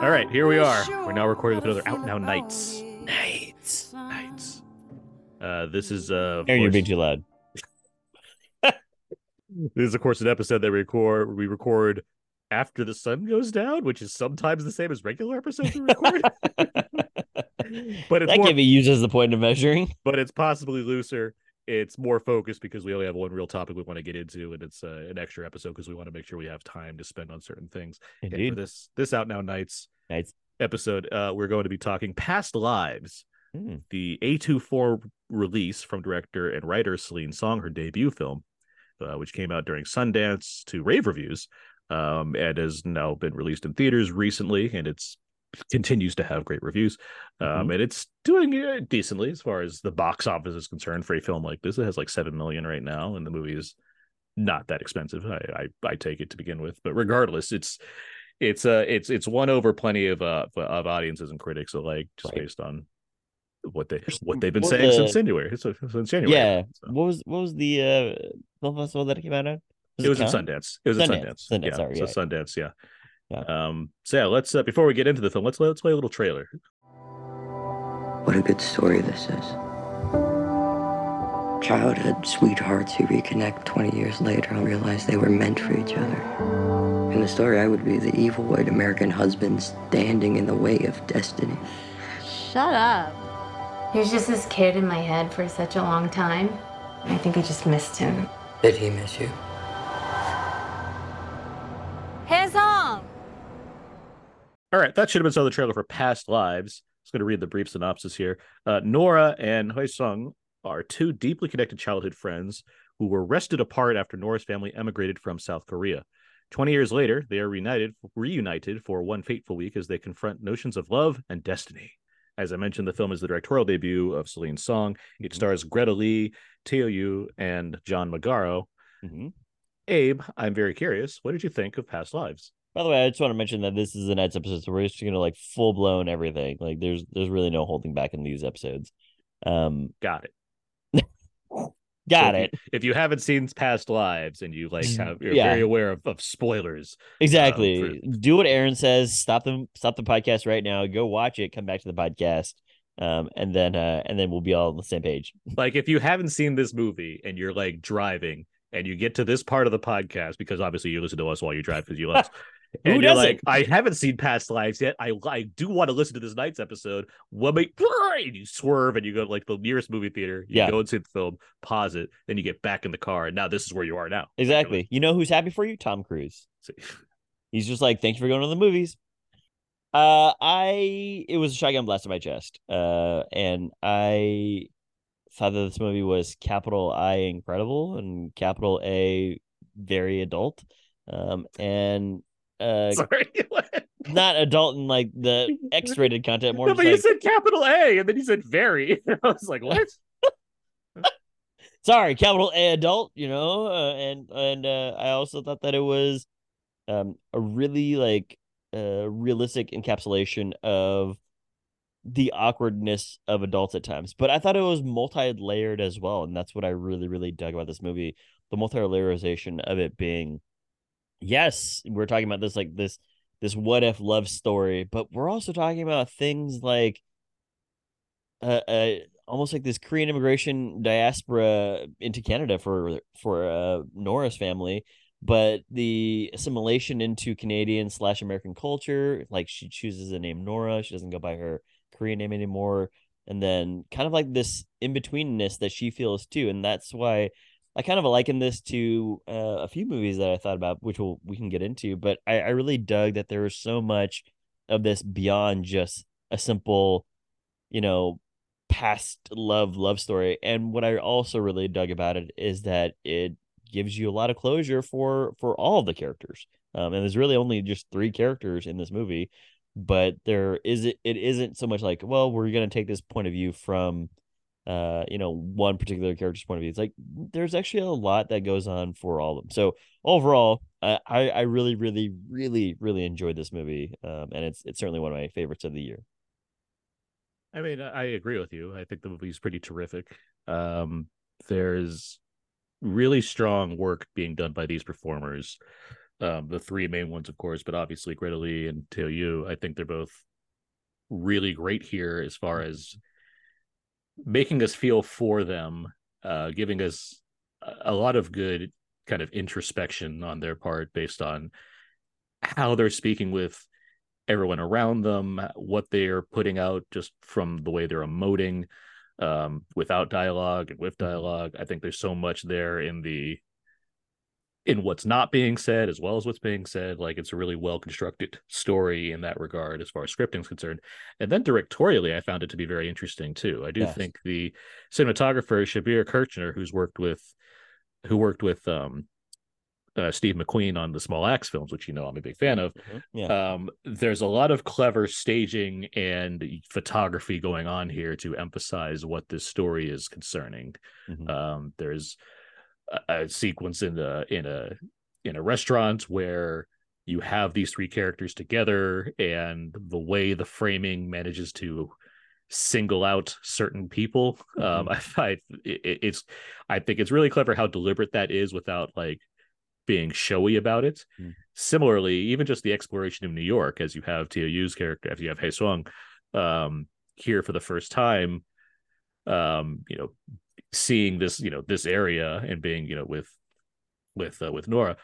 All right, here we are. We're now recording with another Out Now Nights. Nights. Nights. Uh, this is uh, of Aaron, you're being too loud. this is of course an episode that we record. We record after the sun goes down, which is sometimes the same as regular episodes we record. but it's that more, can be used as the point of measuring. but it's possibly looser. It's more focused because we only have one real topic we want to get into, and it's uh, an extra episode because we want to make sure we have time to spend on certain things. And for Indeed. this this Out Now Nights Nights. episode, uh, we're going to be talking past lives. Hmm. the A24 release from director and writer Celine Song, her debut film, uh, which came out during Sundance to rave reviews, um, and has now been released in theaters recently, and it's continues to have great reviews, um, and it's doing uh, decently as far as the box office is concerned for a film like this. It has like seven million right now, and the movie is not that expensive. I I, I take it to begin with, but regardless, it's it's uh it's it's won over plenty of uh of audiences and critics alike just Right. based on what they what they've been What saying the- since January. Since, since January. Yeah. So, What was what was the uh film festival that it came out at? it was in Cannes? Sundance. It was Sundance. Sundance. Sundance, yeah. sorry, so yeah. Sundance. Yeah. Yeah. Um. So yeah, let's uh, before we get into the film, let's let's play a little trailer. What a good story this is. Childhood sweethearts who reconnect 20 years later and realize they were meant for each other. In the story, I would be the evil white American husband standing in the way of destiny. Shut up. He was just this kid in my head for such a long time. I think I just missed him. Did he miss you? All right, that should have been some of the trailer for Past Lives. I was going to read the brief synopsis here. Uh, Nora and Hae Sung are two deeply connected childhood friends who were wrested apart after Nora's family emigrated from South Korea. Twenty years later, they are reunited, reunited for one fateful week as they confront notions of love and destiny. As I mentioned, the film is the directorial debut of Celine Song. It Mhm. stars Greta Lee, Teo Yoo, and John Magaro. Mhm. Abe, I'm very curious. What did you think of Past Lives? By the way, I just want to mention that this is an Nights episode, so we're just gonna like full blown everything. Like there's there's really no holding back in these episodes. Um Got it. got So if it. you- If you haven't seen Past Lives and you like Mm, have you're yeah. very aware of, of spoilers, Exactly. for- Do what Aaron says. Stop them. Stop the podcast right now. Go watch it. Come back to the podcast, um, and then uh, and then we'll be all on the same page. like if you haven't seen this movie and you're like driving and you get to this part of the podcast because obviously you listen to us while you drive because you love us. Who And you're doesn't? like, I haven't seen Past Lives yet. I I do want to listen to this night's episode. What make and you swerve and you go to like the nearest movie theater. You Yeah. go and see the film, pause it, then you get back in the car, and now this is where you are now. Exactly. You know who's happy for you? Tom Cruise. See. He's just like, thank you for going to the movies. Uh, I it was a shotgun blast in my chest. Uh, and I thought that this movie was capital I incredible and capital A very adult. Um, and uh, Sorry. not adult in like the X-rated content, more no, but you like, said capital A and then you said very. I was like, what? sorry, capital A adult, you know, uh, and and uh, I also thought that it was um a really like uh realistic encapsulation of the awkwardness of adults at times. But I thought it was multi-layered as well, and that's what I really really dug about this movie, the multi-layerization of it being yes, we're talking about this like this this what if love story, but we're also talking about things like uh, uh almost like this Korean immigration diaspora into Canada for for uh, Nora's family, but the assimilation into Canadian slash American culture, like she chooses the name Nora, she doesn't go by her Korean name anymore, and then kind of like this in betweenness that she feels too, and that's why I kind of liken this to uh, a few movies that I thought about, which we'll, we can get into, but I, I really dug that there was so much of this beyond just a simple, you know, past love love story. And what I also really dug about it is that it gives you a lot of closure for for all of the characters. Um, and there's really only just three characters in this movie, but there is it isn't so much like, well, we're gonna take this point of view from uh you know one particular character's point of view it's like there's actually a lot that goes on for all of them so overall i i I really really really really enjoyed this movie um and it's it's certainly one of my favorites of the year I mean, I agree with you. I think the movie's pretty terrific. Um, there's really strong work being done by these performers um, the three main ones, of course, but obviously Greta Lee and Teo Yoo. I think they're both really great here as far as making us feel for them, uh, giving us a lot of good kind of introspection on their part based on how they're speaking with everyone around them, what they're putting out just from the way they're emoting um, without dialogue and with dialogue. I think there's so much there in the in what's not being said as well as what's being said. Like it's a really well constructed story in that regard as far as scripting is concerned. And then directorially, I found it to be very interesting too. I do Yes. think the cinematographer Shabier Kirchner, who's worked with who worked with um uh, Steve McQueen on the Small Axe films, which you know I'm a big fan of. Yeah. Um, there's a lot of clever staging and photography going on here to emphasize what this story is concerning. Mhm. Um, there's a, a sequence in the in a in a restaurant where you have these three characters together, and the way the framing manages to single out certain people. Um, I, I it, it's I think it's really clever how deliberate that is without like being showy about it. Mm. Similarly, even just the exploration of New York, as you have Teo Yoo's character, as you have Hae Sung, um, here for the first time, um, you know, seeing this, you know, this area and being, you know, with with uh, with Nora,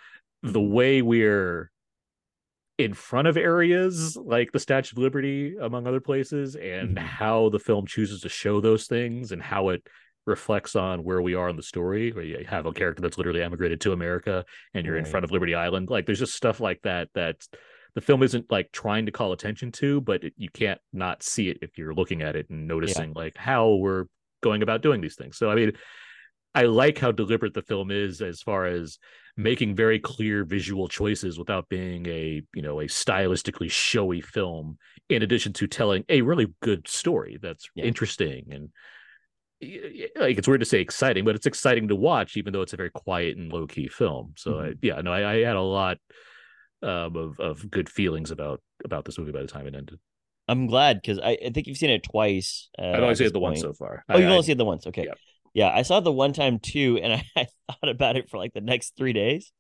the way we're in front of areas like the Statue of Liberty, among other places, and Mhm. how the film chooses to show those things and how it reflects on where we are in the story, where you have a character that's literally emigrated to America and you're in front of Liberty Island. Like there's just stuff like that that the film isn't like trying to call attention to, but it, you can't not see it if you're looking at it and noticing like how we're going about doing these things. So I mean, I like how deliberate the film is as far as making very clear visual choices without being a you know a stylistically showy film in addition to telling a really good story that's Yeah. interesting and like it's weird to say exciting but it's exciting to watch even though it's a very quiet and low key film so I, yeah no I, I had a lot um, of of good feelings about about this movie by the time it ended I'm glad because I, I think you've seen it twice. Uh, i've only at seen it the once so far Oh, you've I- only I- seen it the once. Okay. yeah. Yeah, I saw it the one time too, and I, I thought about it for like the next three days.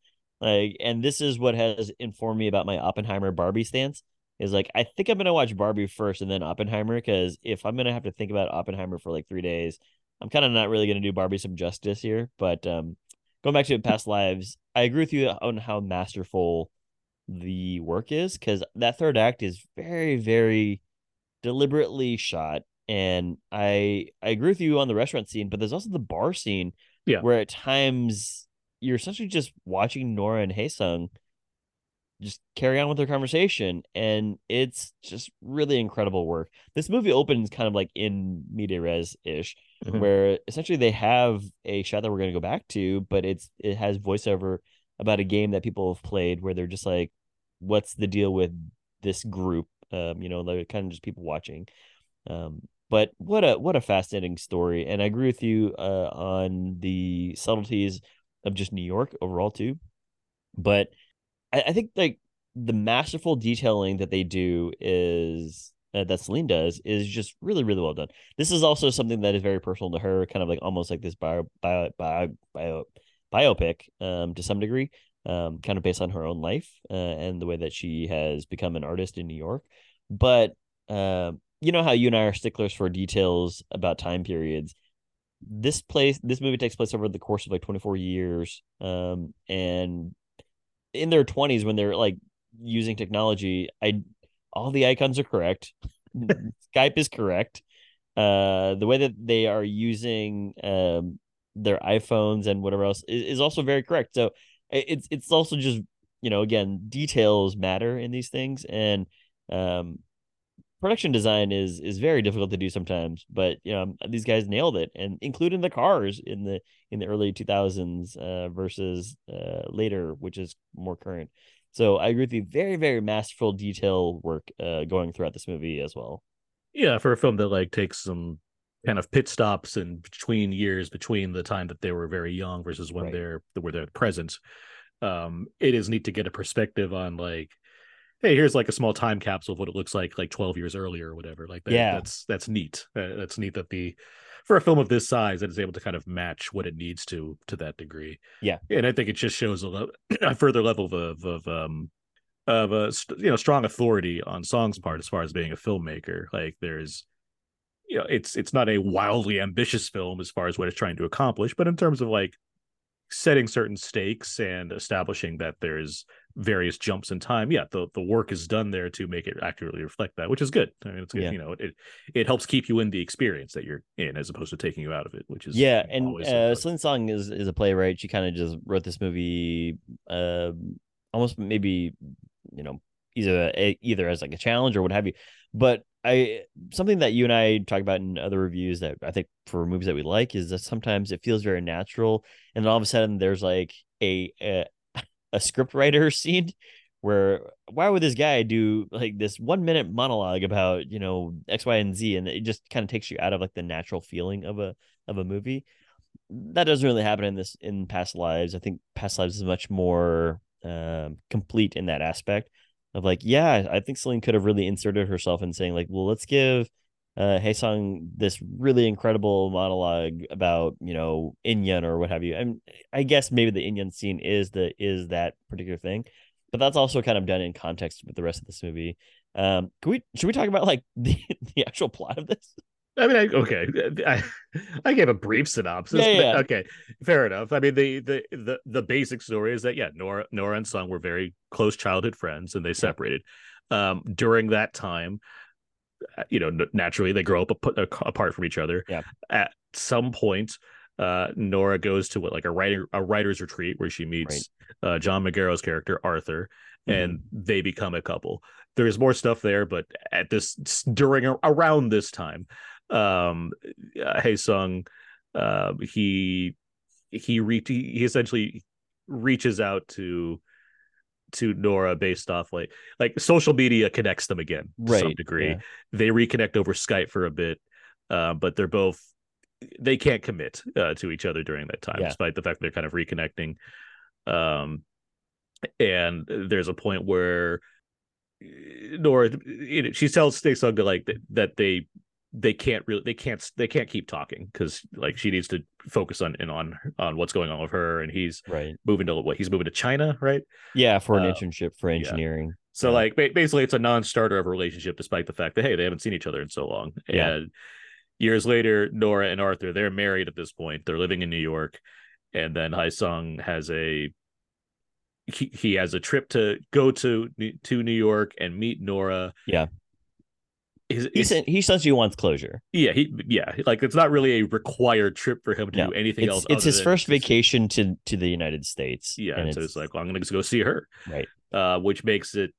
Like, and this is what has informed me about my Oppenheimer Barbie stance. Is like I think I'm gonna watch Barbie first and then Oppenheimer because if I'm gonna have to think about Oppenheimer for like three days, I'm kind of not really gonna do Barbie some justice here. But um, going back to past lives, I agree with you on how masterful the work is because that third act is very very deliberately shot and i i agree with you on the restaurant scene but there's also the bar scene Yeah. where at times you're essentially just watching nora and Haesung just carry on with their conversation and it's just really incredible work this movie opens kind of like in media res ish Mhm. where essentially they have a shot that we're going to go back to but it's it has voiceover about a game that people have played where they're just like what's the deal with this group? Um you know like kind of just people watching. Um but what a what a fascinating story and i agree with you uh on the subtleties of just new york overall too. But i, I think like the masterful detailing that they do is uh, that Celine does is just really really well done. This is also something that is very personal to her kind of like almost like this bio bio bio, bio biopic um to some degree um kind of based on her own life uh, and the way that she has become an artist in New York. But um you know how you and I are sticklers for details about time periods? This place this movie takes place over the course of like 24 years um and in their 20s when they're like using technology i all the icons are correct. Skype is correct. Uh the way that they are using um their iphones and whatever else is, is also very correct. So it's it's also just you know again details matter in these things. And um production design is is very difficult to do sometimes but you know these guys nailed it and including the cars in the in the early 2000s uh versus uh later which is more current. So i agree with you very very masterful detail work uh going throughout this movie as well. Yeah for a film that like takes some kind of pit stops in between years between the time that they were very young versus when Right. they're where they're present um it is neat to get a perspective on like hey here's like a small time capsule of what it looks like like 12 years earlier or whatever like that Yeah. that's that's neat uh, that's neat that the for a film of this size that is able to kind of match what it needs to to that degree. Yeah. and I think it just shows a, le- a further level of of um of a you know strong authority on Song's part as far as being a filmmaker. Like there's you know it's it's not a wildly ambitious film as far as what it's trying to accomplish, but in terms of like setting certain stakes and establishing that there's various jumps in time yeah the, the work is done there to make it accurately reflect that which is good i mean it's good Yeah. you know it it helps keep you in the experience that you're in as opposed to taking you out of it which is yeah and uh. Celine Song is is a playwright she kind of just wrote this movie uh almost maybe you know either either as like a challenge or what have you but i something that you and i talk about in other reviews that i think for movies that we like is that sometimes it feels very natural and then all of a sudden there's like a a, a script writer scene where why would this guy do like this one minute monologue about you know x y and z? And it just kind of takes you out of like the natural feeling of a of a movie. That doesn't really happen in this in past lives. I think past lives is much more um complete in that aspect of like yeah i think celine could have really inserted herself in saying like well let's give uh Hae Sung this really incredible monologue about you know inyan or what have you. And i guess maybe the inyan scene is the is that particular thing but that's also kind of done in context with the rest of this movie. Um can we should we talk about like the the actual plot of this I mean, I, okay, I, I gave a brief synopsis. Yeah, yeah. Okay, fair enough. I mean, the, the the the basic story is that yeah, Nora Nora and Sung were very close childhood friends, and they separated. Um, during that time, uh, you know, naturally they grow up ap- apart from each other. Yeah. At some point, uh, Nora goes to what like a writer a writer's retreat where she meets uh, John Magaro's character Arthur, and they become a couple. There's more stuff there, but at this during around this time, um, Hey Hae Sung, uh, he he re- he essentially reaches out to to Nora based off like like social media connects them again to some degree. yeah. They reconnect over Skype for a bit, uh, but they're both they can't commit uh, to each other during that time, Yeah. despite the fact they're kind of reconnecting. Um, and there's a point where uh, Nora, you know, she tells Stay Sung to like that, that they they can't really they can't they can't keep talking because like she needs to focus on and on on what's going on with her and he's right. moving to what he's moving to China right? Yeah for an Uh, internship for engineering. So Yeah. like ba- basically it's a non-starter of a relationship despite the fact that hey they haven't seen each other in so long. Yeah. and years later Nora and Arthur they're married at this point. They're living in New York. And then Hae Sung has a he, he has a trip to go to to New York and meet Nora. Yeah. His, he it's- said he essentially wants closure. Yeah he yeah like it's not really a required trip for him to No, do anything it's, else it's his first vacation to to the united states yeah and so it's like well, i'm gonna just go see her. Right. Uh which makes it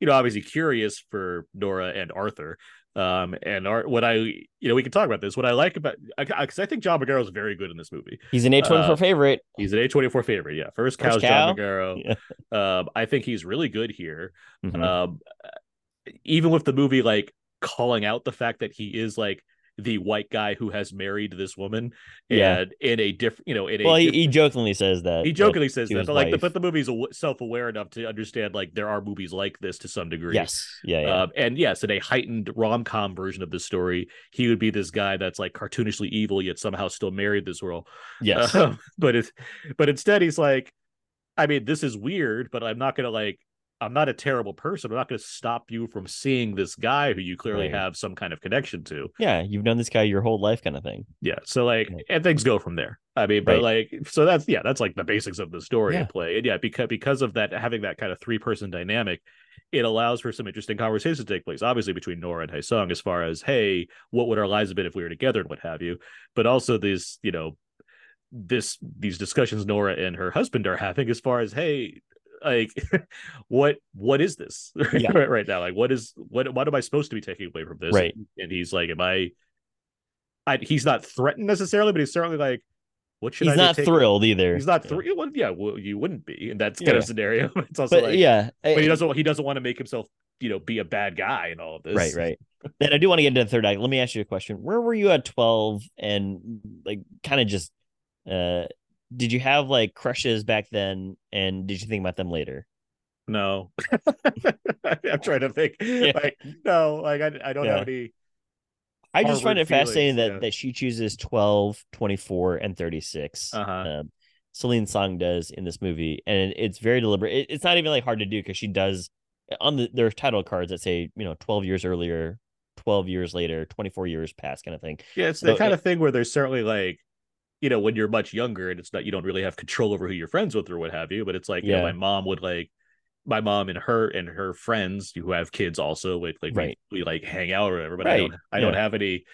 you know obviously curious for nora and arthur. Um and Ar- what i you know we can talk about this. What i like about because I, think john Magaro is very good in this movie. He's an a24 Uh, favorite. he's an a24 favorite yeah. First First cow's john cow? Magaro um i think he's really good here. Mhm. um even with the movie like calling out the fact that he is like the white guy who has married this woman Yeah. and in a different you know in a well he, he jokingly says that he that jokingly says that but like the, but the movie's aw- self-aware enough to understand like there are movies like this to some degree. Yes. Yeah yeah. Um, and yes, in a heightened rom com version of the story, he would be this guy that's like cartoonishly evil, yet somehow still married this girl. yes. Um, but it, but instead, he's like, I mean, this is weird, but I'm not gonna like, I'm not a terrible person. I'm not gonna stop you from seeing this guy who you clearly Right. have some kind of connection to. yeah you've known this guy your whole life kind of thing Yeah. So like, Right. and things go from there. I mean, but Right. like, so that's yeah, that's like the basics of the story Yeah. at play. And yeah, because because of that, having that kind of three person dynamic, it allows for some interesting conversations to take place. Obviously, between Nora and Haesung, as far as hey, what would our lives have been if we were together and what have you. But also these, you know, this these discussions Nora and her husband are having as far as hey. Like, what what is this Yeah. right, right now? Like, what is what? What am I supposed to be taking away from this? Right. And he's like, "Am I I, he's not threatened necessarily, but he's certainly like, what should he's I be not thrilled either He's not Yeah. thrilled. Well, yeah, well, you wouldn't be in that Yeah, kind of scenario. It's also but like, yeah but he doesn't. He doesn't want to make himself, you know, be a bad guy and all of this. Right, right. then I do want to get into the third act. Let me ask you a question. Where were you at 12 and like kind of just uh did you have like crushes back then and did you think about them later? No, I'm trying to think. Yeah. Like, no, like I, I don't Yeah. have any. I just find it fascinating that yeah. that she chooses 12, 24, and 36. Uh-huh. Um, Celine Song does in this movie, and it's very deliberate. It, it's not even like hard to do because she does on the their title cards that say you know 12 years earlier, 12 years later, 24 years past kind of thing. Yeah, it's So the kind it- of thing where there's certainly like, you know, when you're much younger and it's not you don't really have control over who you're friends with or what have you. But it's like, you know, Yeah. my mom would like my mom and her and her friends who have kids also like like we- Right. we, like hang out or whatever. But I don't I don't have any.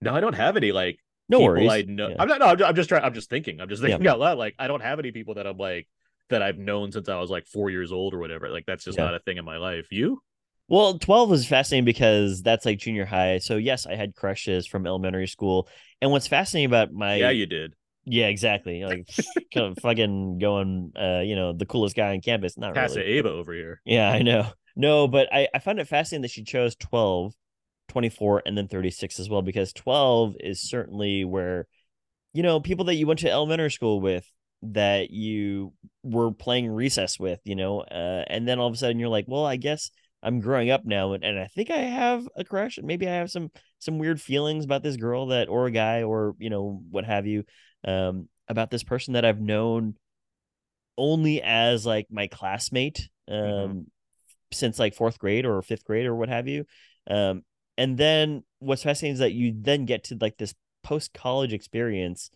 No, I don't have any like No people worries. I know. Yeah. I'm not. No, I'm just, I'm just trying. I'm just thinking. I'm just Yeah. thinking out loud. Like I don't have any people that I'm like that I've known since I was like four years old or whatever. Like that's just Yeah. not a thing in my life. You? Well, 12 was fascinating because that's like junior high. So yes, I had crushes from elementary school. And what's fascinating about my yeah, you did. Yeah, exactly. Like kind of fucking going uh, you know, the coolest guy on campus. Not Pass really. Ava over here. Yeah, I know. No, but I, I find it fascinating that she chose 12, 24, and then 36 as well, because 12 is certainly where, you know, people that you went to elementary school with that you were playing recess with, you know, uh, and then all of a sudden you're like, well, I guess I'm growing up now and, and I think I have a crush and maybe I have some some weird feelings about this girl that or a guy or you know what have you um about this person that I've known only as like my classmate um Mhm. since like fourth grade or fifth grade or what have you um and then what's fascinating is that you then get to like this post college experience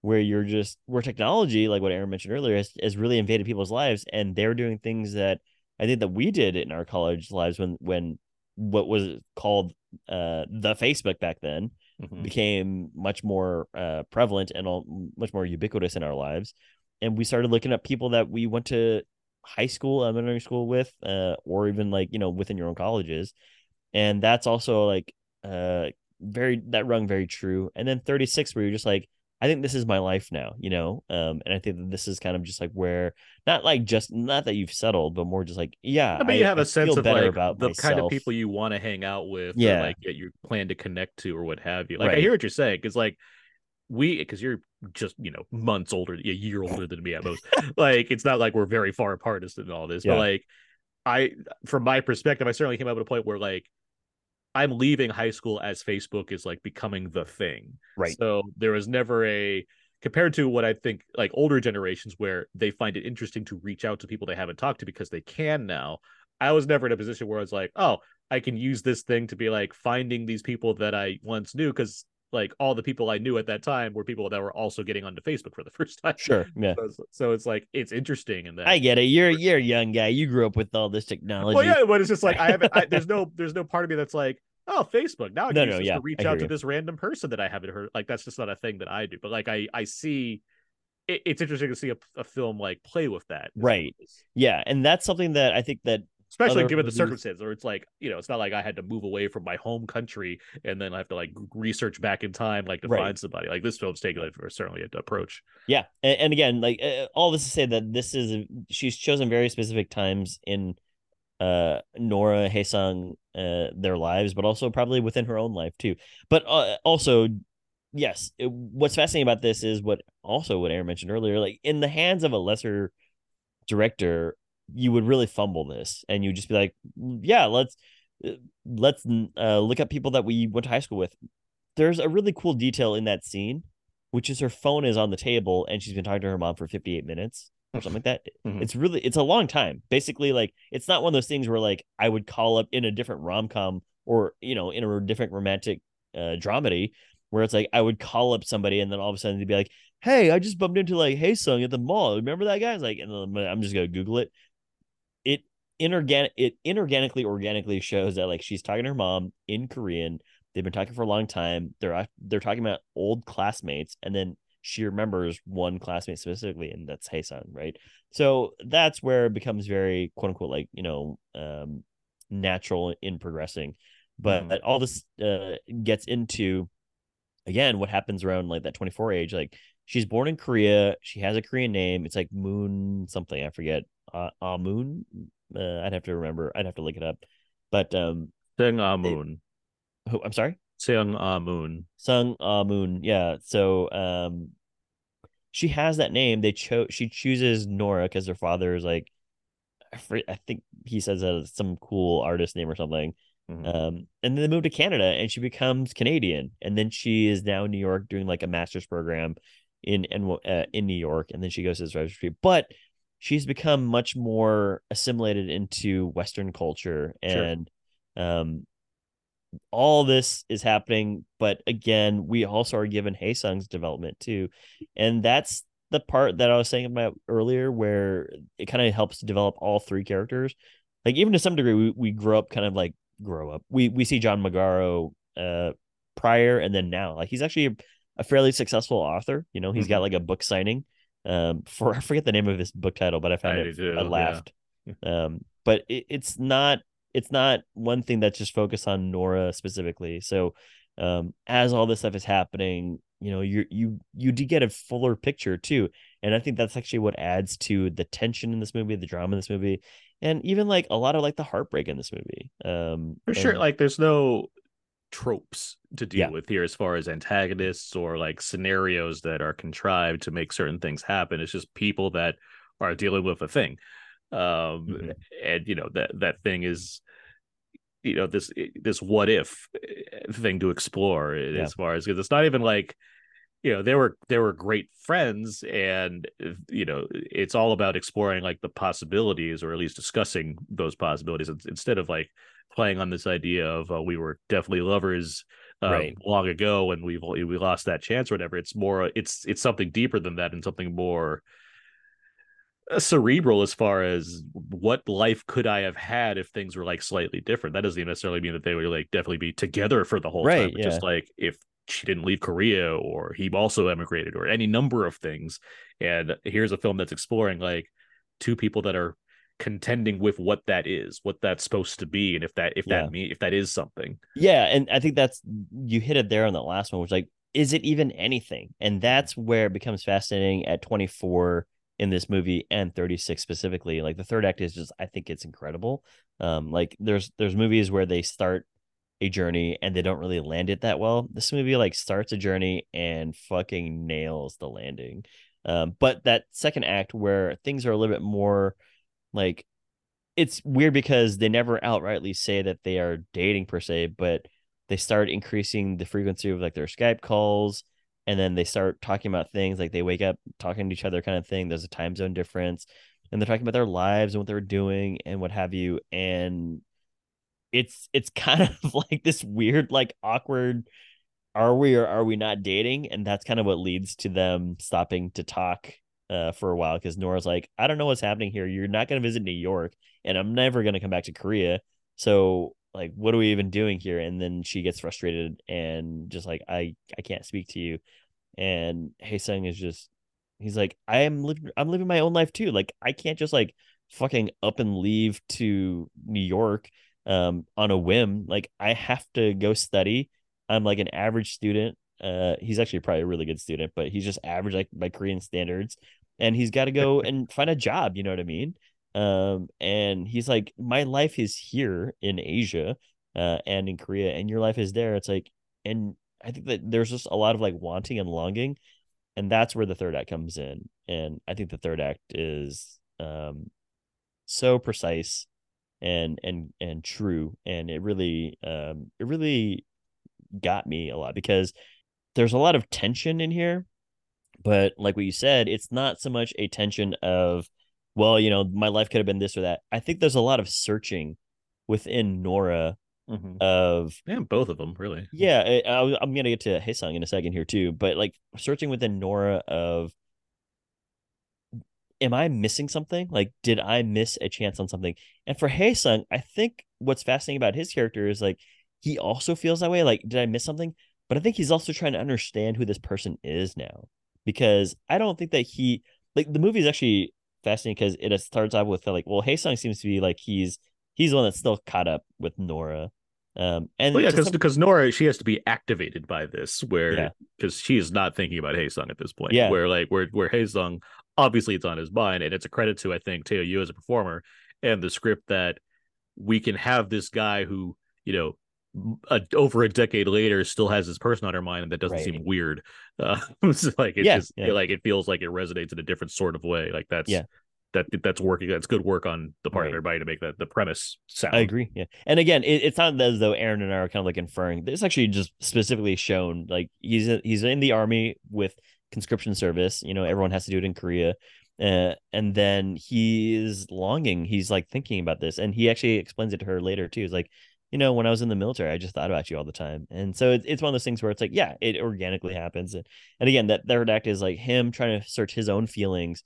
where you're just where technology like what aaron mentioned earlier has, has really invaded people's lives and they're doing things that i think that we did it in our college lives when when what was called uh the facebook back then Mhm. became much more uh, prevalent and all, much more ubiquitous in our lives. And we started looking at people that we went to high school, elementary school with, uh, or even like, you know, within your own colleges. And that's also like uh, very, that rung very true. And then 36, where you're just like, I think this is my life now, you know? Um, and I think that this is kind of just like where, not like just, not that you've settled, but more just like, yeah, I mean, you have I a sense of like the kind of people you want to hang out with, Yeah. like that you plan to connect to, or what have you. Like I hear what you're saying, because like we, because you're just you know months older, a year older than me at most. like it's not like we're very far apart as in all this, Yeah. but like I, from my perspective, I certainly came up at a point where like I'm leaving high school as Facebook is like becoming the thing. Right. So there was never a compared to what I think like older generations where they find it interesting to reach out to people they haven't talked to because they can now. I was never in a position where I was like, oh, I can use this thing to be like finding these people that I once knew because like all the people I knew at that time were people that were also getting onto Facebook for the first time. Sure. Yeah. So, so it's like it's interesting in that. I get it. You're you're a young guy. You grew up with all this technology. Well, yeah, but it's just like I haven't. I, there's no, there's no part of me that's like, oh, Facebook. Now I can No, no, yeah, to reach out to you. this random person that I haven't heard. Like that's just not a thing that I do. But like I, I see. It, it's interesting to see a, a film like play with that, Right. Yeah, and that's something that I think that Especially given the circumstances, or it's like you know, it's not like I had to move away from my home country and then I have to like research back in time, like to Right. find somebody. Like this film's taking like, certainly an approach. yeah, and, and again, like uh, all this to say that this is she's chosen very specific times in uh Nora Haesung uh their lives, but also probably within her own life too. But uh, also, yes, it- what's fascinating about this is what also what Aaron mentioned earlier, like in the hands of a lesser director, you would really fumble this, and you would just be like, yeah, let's uh, let's uh, look at people that we went to high school with. There's a really cool detail in that scene, which is her phone is on the table and she's been talking to her mom for 58 minutes or something like that. Mhm. It's really it's a long time. Basically, like it's not one of those things where like I would call up in a different rom com or you know in a different romantic uh, dramedy where it's like I would call up somebody and then all of a sudden they'd be like, "Hey, I just bumped into like Hae Sung at the mall. Remember that guy?" It's like, and then I'm just gonna Google it. It inorganic it inorganically organically shows that like she's talking to her mom in Korean. They've been talking for a long time. They're they're talking about old classmates, and then she remembers one classmate specifically, and that's Haesung, right? So that's where it becomes very quote unquote like you know um, natural in progressing. But Mhm. all this uh, gets into again what happens around like that 24 age. Like she's born in Korea, she has a Korean name. It's like Moon something I forget. Uh, Ah Moon. Uh, I'd have to remember. I'd have to look it up. But um, Ah Moon. who, I'm sorry. Seung Ah Moon. Sung Ah Moon. Yeah. So um she has that name. They chose she chooses Nora because her father is like I, fr- I think he says that it's some cool artist name or something. Mhm. Um, and then they moved to Canada and she becomes Canadian. And then she is now in New York doing like a master's program in in, uh, in New York. And then she goes to this registry. But she's become much more assimilated into Western culture. Sure. And um, all this is happening. But again, we also are given Haesung's development too. And that's the part that I was saying about earlier, where it kind of helps to develop all three characters. Like even to some degree, we, we grow up kind of like grow up. We we see John Magaro uh prior and then now. Like he's actually a, a fairly successful author. You know, he's got like a book signing. Um for I forget the name of his book title, but I found I it too, I yeah. laughed. Um but it, it's not it's not one thing that's just focused on Nora specifically. So um as all this stuff is happening, you know, you you you do get a fuller picture too. And I think that's actually what adds to the tension in this movie, the drama in this movie, and even like a lot of like the heartbreak in this movie. Um For sure, like there's no tropes to deal Yeah. with here as far as antagonists or like scenarios that are contrived to make certain things happen. It's just people that are dealing with a thing. Um Mhm. and you know that that thing is you know this this what if eh, thing to explore Yeah. as far as because it's not even like you know they were they were great friends and uh, you know it's all about exploring like the possibilities or at least discussing those possibilities instead of like playing on this idea of uh, we were definitely lovers uh, Right. long ago and we've we lost that chance or whatever it's more it's it's something deeper than that and something more cerebral as far as what life could I have had if things were like slightly different. That doesn't even necessarily mean that they would like definitely be together for the whole time. Right, But Just like if she didn't leave Korea or he also emigrated or any number of things. And here's a film that's exploring like two people that are contending with what that is, what that's supposed to be, and if that if Yeah. that mean if that is something. Yeah, and I think that's you hit it there on the last one, which like, is it even anything? And mm-hmm. that's where it becomes fascinating at 24 in this movie and 36 specifically. Like the third act is just I think it's incredible. Um, like there's there's movies where they start a journey and they don't really land it that well. This movie like starts a journey and fucking nails the landing. Um, but that second act where things are a little bit more like it's weird because they never outrightly say that they are dating per se, but they start increasing the frequency of like their Skype calls, and then they start talking about things like they wake up talking to each other, kind of thing. There's a time zone difference, and they're talking about their lives and what they're doing and what have you. And it's it's kind of like this weird, like awkward. Are we or are we not dating? And that's kind of what leads to them stopping to talk uh, for a while because Nora's like, I don't know what's happening here. You're not going to visit New York, and I'm never going to come back to Korea. So, like, what are we even doing here? And then she gets frustrated and just like, I, I can't speak to you. And Haesung is just, he's like, I am living, I'm living my own life too. Like, I can't just like fucking up and leave to New York um on a whim. Like, I have to go study. I'm like an average student. Uh, he's actually probably a really good student, but he's just average like by Korean standards and he's got to go and find a job you know what i mean um and he's like my life is here in asia uh and in korea and your life is there. It's like and i think that there's just a lot of like wanting and longing and that's where the third act comes in and i think the third act is um so precise and and and true and it really um it really got me a lot because there's a lot of tension in here but like what you said, it's not so much a tension of, well, you know, my life could have been this or that. I think there's a lot of searching within Nora mm-hmm. of, Yeah, both of them really. yeah, I, I'm gonna get to Haesung in a second here too, but like searching within Nora of, am I missing something? Like, did I miss a chance on something? And for Haesung, I think what's fascinating about his character is like he also feels that way. Like, did I miss something? But I think he's also trying to understand who this person is now because I don't think that he like the movie is actually fascinating because it starts off with like, well, Haesung seems to be like he's he's the one that's still caught up with Nora. Um, and Well, yeah, because because Nora she has to be activated by this, where Yeah. because she is not thinking about Haesung at this point. Yeah. where like where where Haesung obviously it's on his mind, and it's a credit to I think Teo Yoo as a performer and the script that we can have this guy who you know a, over a decade later still has this person on her mind and that doesn't Right. seem weird. Uh, it's like it Yeah, just yeah. like it feels like it resonates in a different sort of way. Like that's Yeah. that that's working. That's good work on the part Right. of everybody to make that the premise sound. I agree. Yeah. And again, it, it's not as though Aaron and I are kind of like inferring. It's actually just specifically shown like he's he's in the army with conscription service. You know, everyone has to do it in Korea. Uh, and then he is longing. He's like thinking about this, and he actually explains it to her later too. He's like, you know, when I was in the military, I just thought about you all the time. And so it's it's one of those things where it's like, yeah, it organically happens. And, and again, that third act is like him trying to search his own feelings.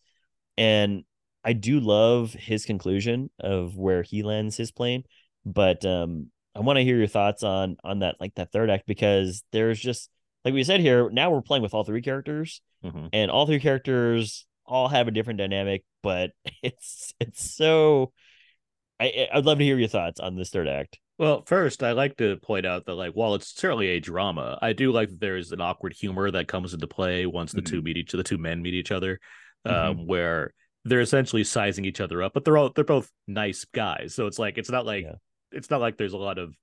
And I do love his conclusion of where he lands his plane, but um, I want to hear your thoughts on on that like that third act because there's just like we said here. Now we're playing with all three characters, Mhm. and all three characters all have a different dynamic, but it's it's so. I I'd love to hear your thoughts on this third act. Well, first, I like to point out that, like, while it's certainly a drama, I do like that there's an awkward humor that comes into play once the two mm-hmm. meet each, the two men meet each other, mm-hmm. um, where they're essentially sizing each other up, but they're all they're both nice guys, so it's like it's not like Yeah. it's not like there's a lot of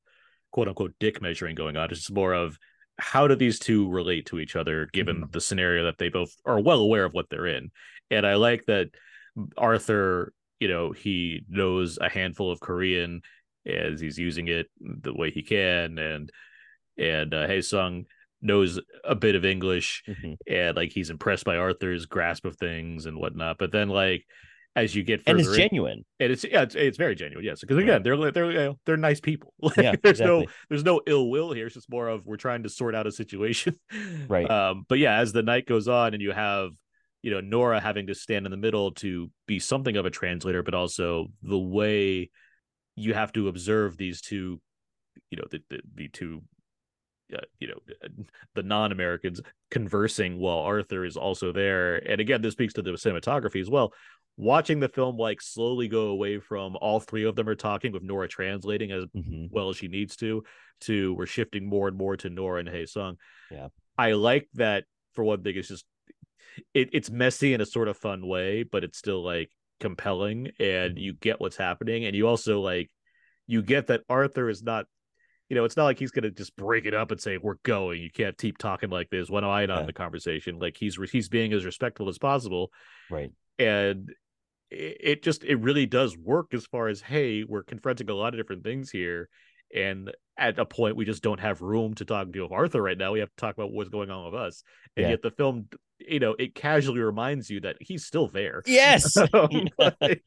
quote unquote dick measuring going on. It's just more of how do these two relate to each other given mm-hmm. the scenario that they both are well aware of what they're in, and I like that Arthur, you know, he knows a handful of Korean as he's using it the way he can, and and uh, Sung knows a bit of English, Mhm. and like he's impressed by Arthur's grasp of things and whatnot. But then, like as you get further, And it's in- genuine. and it's yeah, it's, it's very genuine, yes. Because again, they're they're you know, they're nice people. Like, Yeah, there's no there's no ill will here. It's just more of we're trying to sort out a situation, Right. Um, but yeah, as the night goes on, and you have you know Nora having to stand in the middle to be something of a translator, but also the way you have to observe these two, you know, the the, the two. Uh, you know the non-americans conversing while arthur is also there and again this speaks to the cinematography as well watching the film like slowly go away from all three of them are talking with Nora translating as Mhm. well as she needs to to we're shifting more and more to Nora and Hae Sung. Yeah. I like that for one thing, it's just it, it's messy in a sort of fun way, but it's still like compelling and you get what's happening and you also like you get that Arthur is not you know, it's not like he's gonna just break it up and say we're going. You can't keep talking like this. When am I not in the conversation? Like he's he's being as respectful as possible, Right. and it, it just it really does work as far as hey we're confronting a lot of different things here and at a point we just don't have room to talk to arthur right now we have to talk about what's going on with us and Yeah. yet the film you know it casually reminds you that he's still there Yes. Um, like,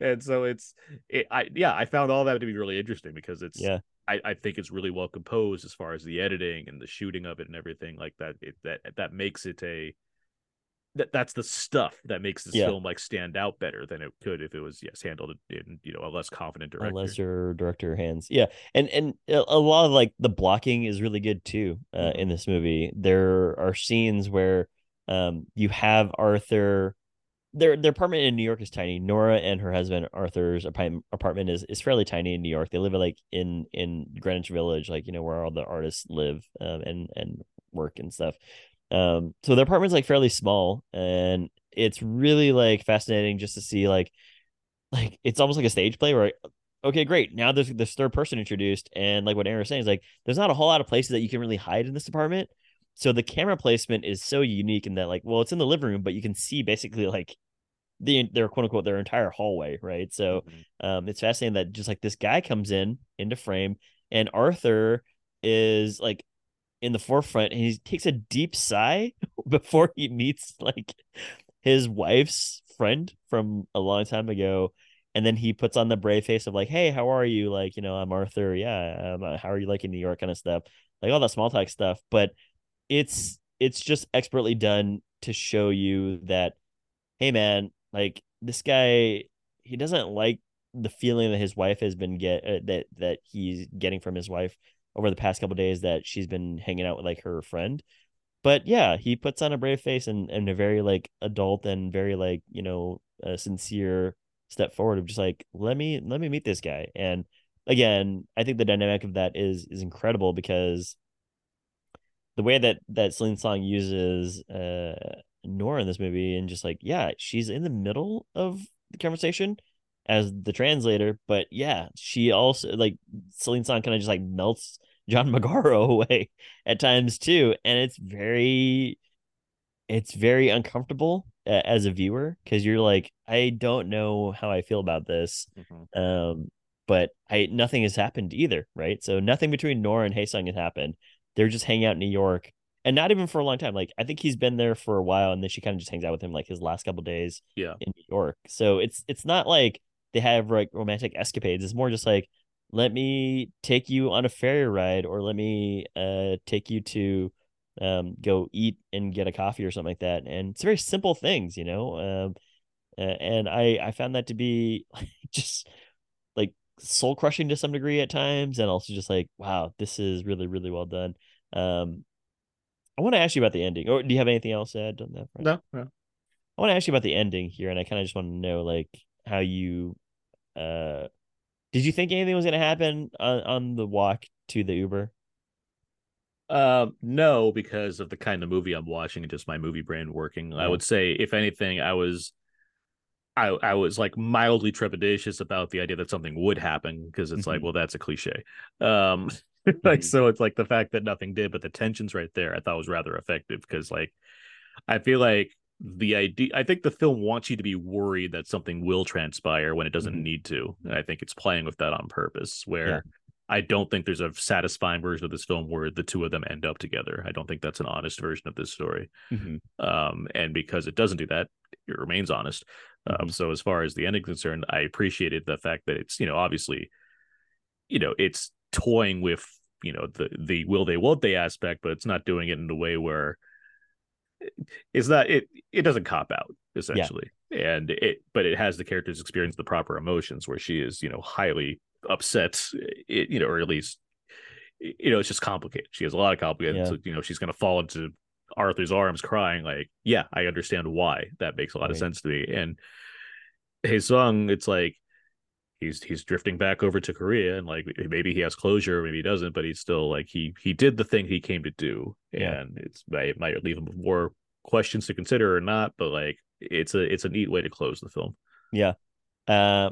and so it's it, i yeah i found all that to be really interesting because it's yeah. I, I think it's really well composed as far as the editing and the shooting of it and everything like that. It, that that makes it a that that's the stuff that makes this Yeah. film like stand out better than it could if it was yes handled in you know a less confident a director. lesser director hands yeah and and a a lot of like the blocking is really good too uh, Mhm. in this movie there are scenes where um you have arthur their their apartment in new york is tiny. Nora and her husband arthur's apartment apartment is is fairly tiny in new york. They live like in in greenwich village like you know where all the artists live um, and and work and stuff. Um so their apartment's like fairly small and it's really like fascinating just to see like like it's almost like a stage play where okay great now there's this third person introduced and like what aaron was saying is like there's not a whole lot of places that you can really hide in this department so the camera placement is so unique in that like well it's in the living room but you can see basically like the their quote unquote their entire hallway right? So Mhm. um it's fascinating that just like this guy comes in into frame and arthur is like in the forefront and he takes a deep sigh before he meets like his wife's friend from a long time ago and then he puts on the brave face of like hey how are you? Like you know i'm arthur. Yeah um, uh, how are you like in new york? kind of stuff like all that small talk stuff but it's it's just expertly done to show you that hey man like this guy he doesn't like the feeling that his wife has been get uh, that that he's getting from his wife over the past couple days that she's been hanging out with like her friend. But yeah he puts on a brave face and, and a very like adult and very like you know a sincere step forward of just like let me let me meet this guy. And again i think the dynamic of that is is incredible because the way that that Celine Song uses uh Nora in this movie and just like yeah she's in the middle of the conversation as the translator but yeah she also like Celine Song kind of just like melts John Magaro away at times too and it's very it's very uncomfortable uh, as a viewer because you're like, I don't know how I feel about this. Mhm. Um, but I nothing has happened either, right? So nothing between Nora and Haesung has happened. They're just hanging out in New York, and not even for a long time. Like I think he's been there for a while, and then she kind of just hangs out with him like his last couple days Yeah. in New York. So it's it's not like they have like romantic escapades. It's more just like let me take you on a ferry ride, or let me uh take you to um go eat and get a coffee or something like that. And it's very simple things, you know. Um, uh, and I I found that to be just soul crushing to some degree at times, and also just like wow, this is really really well done. Um, I want to ask you about the ending, or do you have anything else to add on that? front? No, no. I want to ask you about the ending here, and I kind of just want to know like how you, uh, did you think anything was gonna happen on on the walk to the Uber? Um, no, because of the kind of movie I'm watching and just my movie brain working. I would say, if anything, I was, I I was like mildly trepidatious about the idea that something would happen because it's like, Mhm. well, that's a cliche. Um, like Mhm. so, it's like the fact that nothing did, but the tensions right there, I thought was rather effective because like, I feel like the idea, I think the film wants you to be worried that something will transpire when it doesn't Mhm. need to, and I think it's playing with that on purpose. Where I don't think there's a satisfying version of this film where the two of them end up together. I don't think that's an honest version of this story. Um, and because it doesn't do that, it remains honest. Um, so as far as the ending is concerned, I appreciated the fact that it's you know obviously, you know, it's toying with you know the the will they won't they aspect, but it's not doing it in a way where it's not it it doesn't cop out essentially. And it but it has the characters experience the proper emotions where she is you know highly upset it, you know or at least you know it's just complicated. She has a lot of complicated Yeah. so you know she's going to fall into arthur's arms crying like yeah i understand why that makes a lot of sense to me and Hae Sung it's like he's he's drifting back over to korea and like maybe he has closure maybe he doesn't but he's still like he he did the thing he came to do Yeah. and it's it might leave him with more questions to consider or not but like it's a it's a neat way to close the film Yeah. Uh,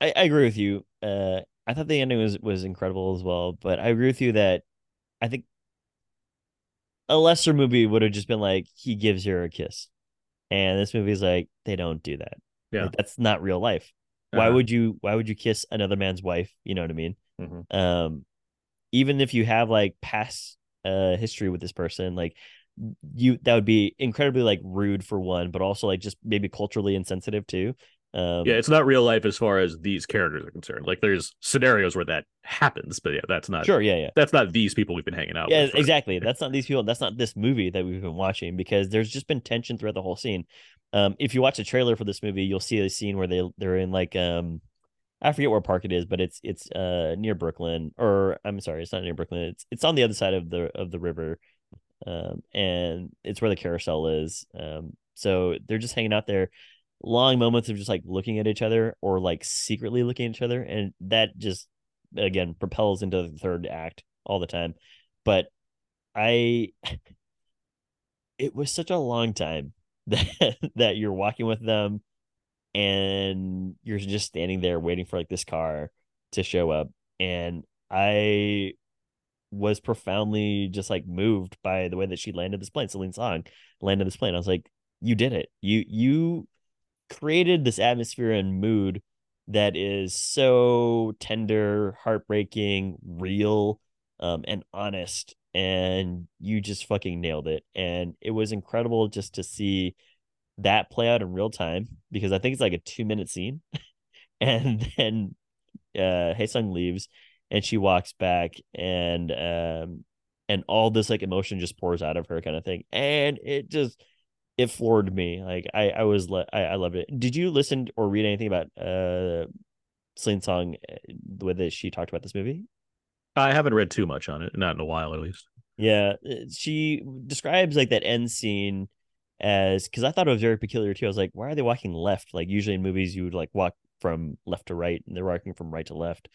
I, I agree with you. Uh, I thought the ending was was incredible as well, but I agree with you that I think a lesser movie would have just been like he gives her a kiss, and this movie is like they don't do that. Yeah. Like, that's not real life. Why Uh-huh. would you? Why would you kiss another man's wife? You know what I mean? Mhm. Um, even if you have like past uh history with this person, like you that would be incredibly like rude for one, but also like just maybe culturally insensitive too. Um, yeah it's not real life as far as these characters are concerned. Like there's scenarios where that happens but yeah that's not sure, yeah, yeah. that's not these people we've been hanging out yeah exactly. That's not these people that's not this movie that we've been watching because there's just been tension throughout the whole scene. Um if you watch the trailer for this movie you'll see a scene where they they're in like um i forget where park it is but it's it's uh near brooklyn or i'm sorry it's not near brooklyn it's it's on the other side of the of the river um and it's where the carousel is um so they're just hanging out there long moments of just like looking at each other or like secretly looking at each other and that just again propels into the third act all the time. But i it was such a long time that that you're walking with them and you're just standing there waiting for like this car to show up and i was profoundly just like moved by the way that she landed this plane celine song landed this plane. I was like you did it. You you created this atmosphere and mood that is so tender, heartbreaking, real, um, and honest. And you just fucking nailed it. And it was incredible just to see that play out in real time because I think it's like a two minute scene. and then uh Hae Sung leaves and she walks back and um and all this like emotion just pours out of her kind of thing. And it just it floored me. Like I, I was, le- I, I loved it. Did you listen or read anything about uh, Celine Song, uh, the way that she talked about this movie? i haven't read too much on it not in a while at least Yeah, uh, she describes like that end scene as because I thought it was very peculiar too. I was like, why are they walking left? Like usually in movies you would like walk from left to right, and they're walking from right to left.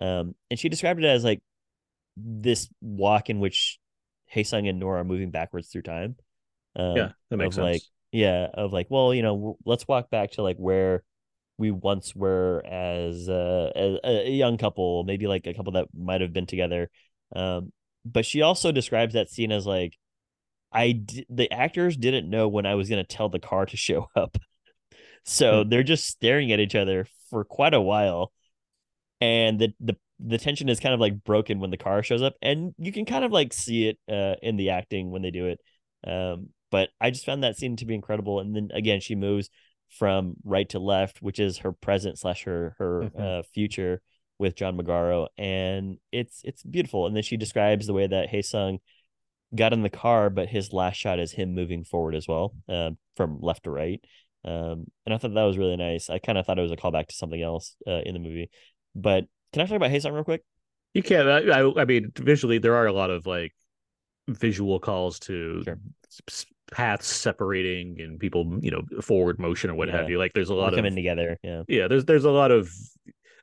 Um, and she described it as like this walk in which Hae Sung and Nora are moving backwards through time. Um, yeah that makes of, sense like yeah of like well you know let's walk back to like where we once were as, uh, as a young couple maybe like a couple that might have been together um but she also describes that scene as like I d- the actors didn't know when I was going to tell the car to show up. So Hmm. they're just staring at each other for quite a while. And the the the tension is kind of like broken when the car shows up and you can kind of like see it uh in the acting when they do it. Um but I just found that scene to be incredible and then again she moves from right to left, which is her present slash her her Mhm. uh future with John Magaro and it's it's beautiful and then she describes the way that Hae Sung got in the car, but his last shot is him moving forward as well, um, from left to right. Um, and I thought that was really nice. I kind of thought it was a callback to something else uh, in the movie. But can I talk about Hae Sung real quick? You can. I, I, I mean, visually, there are a lot of like visual calls to Sure. Paths separating and people, you know, forward motion or what have you. Like, there's a We're lot of coming together. Yeah. yeah. There's there's a lot of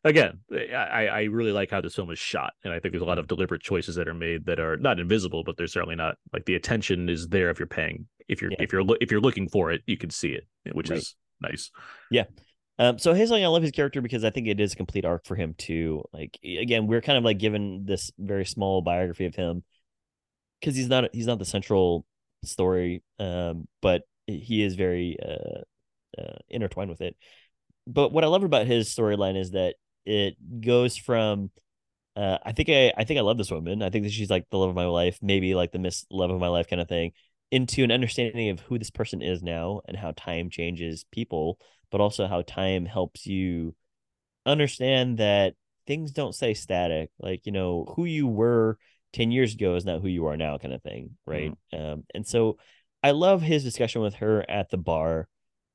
again. I I really like how this film is shot, and I think there's a lot of deliberate choices that are made that are not invisible, but they're certainly not like the attention is there if you're paying. If you're Yeah. if you're if you're looking for it, you can see it, which Right. is nice. Yeah. Um, so Sung, I love his character because I think it is a complete arc for him too. Like again, we're kind of like given this very small biography of him because he's not he's not the central story, um, but he is very uh, uh, intertwined with it. But what I love about his storyline is that it goes from uh, I think I I think I love this woman. I think that she's like the love of my life, maybe like the miss love of my life kind of thing, into an understanding of who this person is now and how time changes people, but also how time helps you understand that things don't stay static. Like, you know, who you were 10 years ago is not who you are now, kind of thing. Right. Um, and so I love his discussion with her at the bar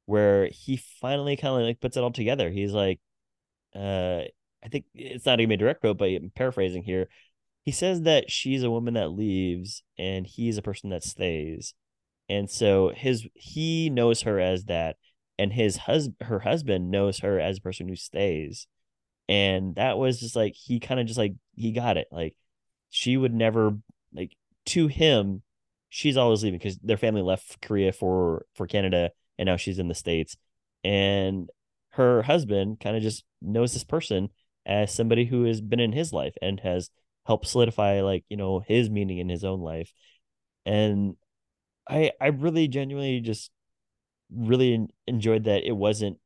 where he finally kind of like puts it all together. He's like, uh, I think it's not even a direct quote, but I'm paraphrasing here. He says that she's a woman that leaves and he's a person that stays. And so his he knows her as that and his husband her husband knows her as a person who stays. And that was just like he kind of just like he got it. Like she would never like to him she's always leaving because their family left Korea for for Canada and now she's in the states. And her husband kind of just knows this person as somebody who has been in his life and has helped solidify like you know his meaning in his own life. And i i really genuinely just really enjoyed that it wasn't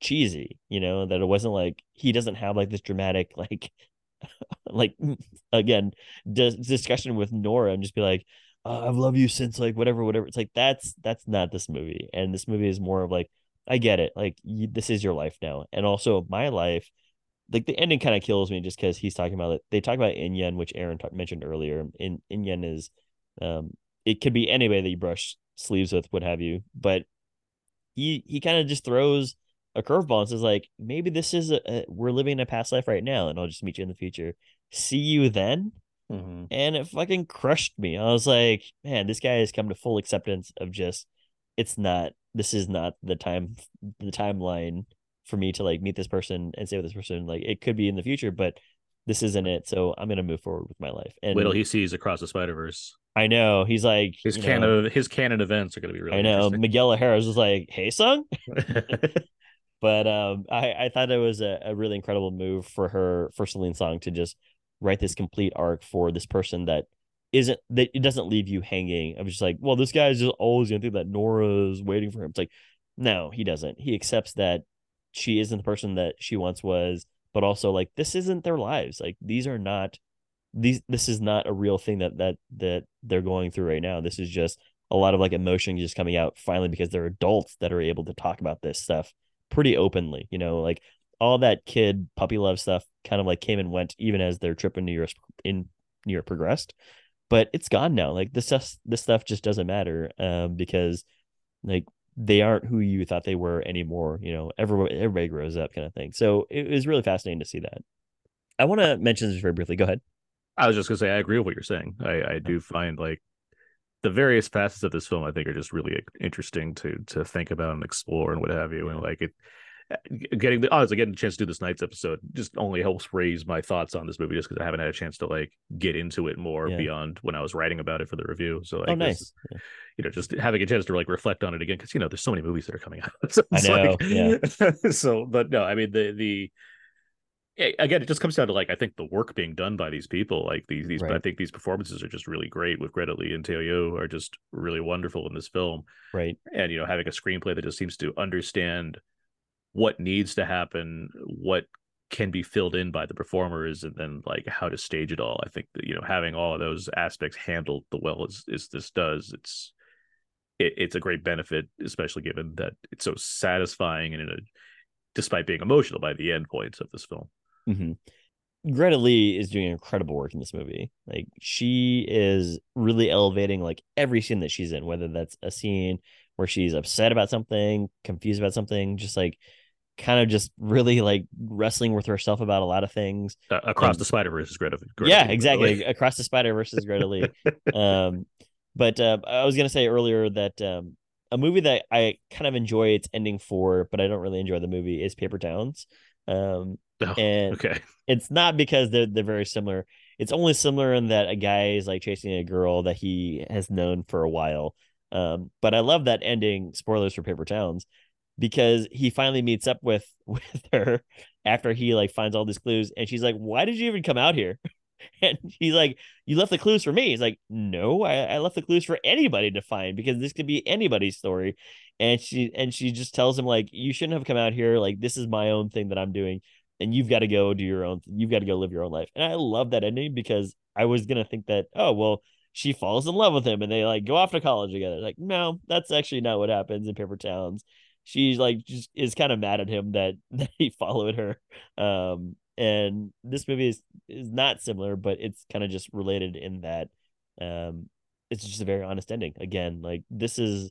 cheesy you know that it wasn't like he doesn't have like this dramatic like like again dis- discussion with nora and just be like uh, i've loved you since like whatever whatever it's like that's that's not this movie and this movie is more of like i get it like you, this is your life now and also my life like the ending kind of kills me just because he's talking about it. They talk about In-yun, which Aaron ta- mentioned earlier. In In-yun is, um, it could be anybody that you brush sleeves with, what have you. But he he kind of just throws a curveball and says like, maybe this is a, a we're living a past life right now, and I'll just meet you in the future. See you then. Mm-hmm. And it fucking crushed me. I was like, man, this guy has come to full acceptance of just it's not this is not the time the timeline for me to like meet this person and stay with this person. Like it could be in the future, but this isn't it. So I'm gonna move forward with my life. And Wait till he sees across the Spider Verse. I know he's like His you know, canon, his canon events are going to be really. I know. Miguel O'Hara was like, "Hey, son," but um, I I thought it was a, a really incredible move for her for Celine Song to just write this complete arc for this person that isn't that it doesn't leave you hanging. I'm just like, well, this guy's just always gonna think that Nora's waiting for him. It's like, no, he doesn't. He accepts that she isn't the person that she once was, but also like this isn't their lives. Like these are not these this is not a real thing that that that they're going through right now. This is just a lot of like emotion just coming out finally because they're adults that are able to talk about this stuff pretty openly. You know, like all that kid puppy love stuff kind of like came and went even as their trip in New York in New York progressed. But it's gone now. Like this stuff this stuff just doesn't matter um because like they aren't who you thought they were anymore. You know, everybody everybody grows up kind of thing. So it was really fascinating to see that. I want to mention this very briefly. Go ahead. I was just gonna say I agree with what you're saying. I, I do find like the various facets of this film I think are just really interesting to to think about and explore and what have you. And like it getting the honestly getting a chance to do this night's episode just only helps raise my thoughts on this movie just because I haven't had a chance to like get into it more Yeah. beyond when I was writing about it for the review. So oh, like oh, nice. Yeah. you know, just having a chance to like reflect on it again because you know there's so many movies that are coming out. so I know, like- so, but no, I mean the the yeah, again, it just comes down to like I think the work being done by these people, like these these. I think these performances are just really great. With Greta Lee and Teo Yoo are just really wonderful in this film, Right. and you know having a screenplay that just seems to understand what needs to happen, what can be filled in by the performers, and then like how to stage it all. I think that you know having all of those aspects handled the well as, as this does, it's it, it's a great benefit, especially given that it's so satisfying and in a despite being emotional by the end points of this film. Hmm Greta Lee is doing incredible work in this movie. Like she is really elevating like every scene that she's in, whether that's a scene where she's upset about something, confused about something, just like kind of just really like wrestling with herself about a lot of things. Uh, across Um, the Spider versus Greta. Greta yeah, exactly. Across the Spider versus Greta Lee. um, but uh, I was gonna say earlier that um, a movie that I kind of enjoy its ending for, but I don't really enjoy the movie is Paper Towns. Um, Oh, and okay. it's not because they're they're very similar. It's only similar in that a guy is like chasing a girl that he has known for a while. Um, but I love that ending. Spoilers for Paper Towns, because he finally meets up with with her after he like finds all these clues, and she's like, "Why did you even come out here?" And he's like, "You left the clues for me." He's like, "No, I, I left the clues for anybody to find because this could be anybody's story." And she and she just tells him like, "You shouldn't have come out here. Like, this is my own thing that I'm doing." And you've got to go do your own you've got to go live your own life. And i love that ending because i was gonna think that oh well she falls in love with him and they like go off to college together. Like no that's actually not what happens in paper towns. She's like just is kind of mad at him that that he followed her. Um and this movie is is not similar but it's kind of just related in that um it's just a very honest ending. Again like this is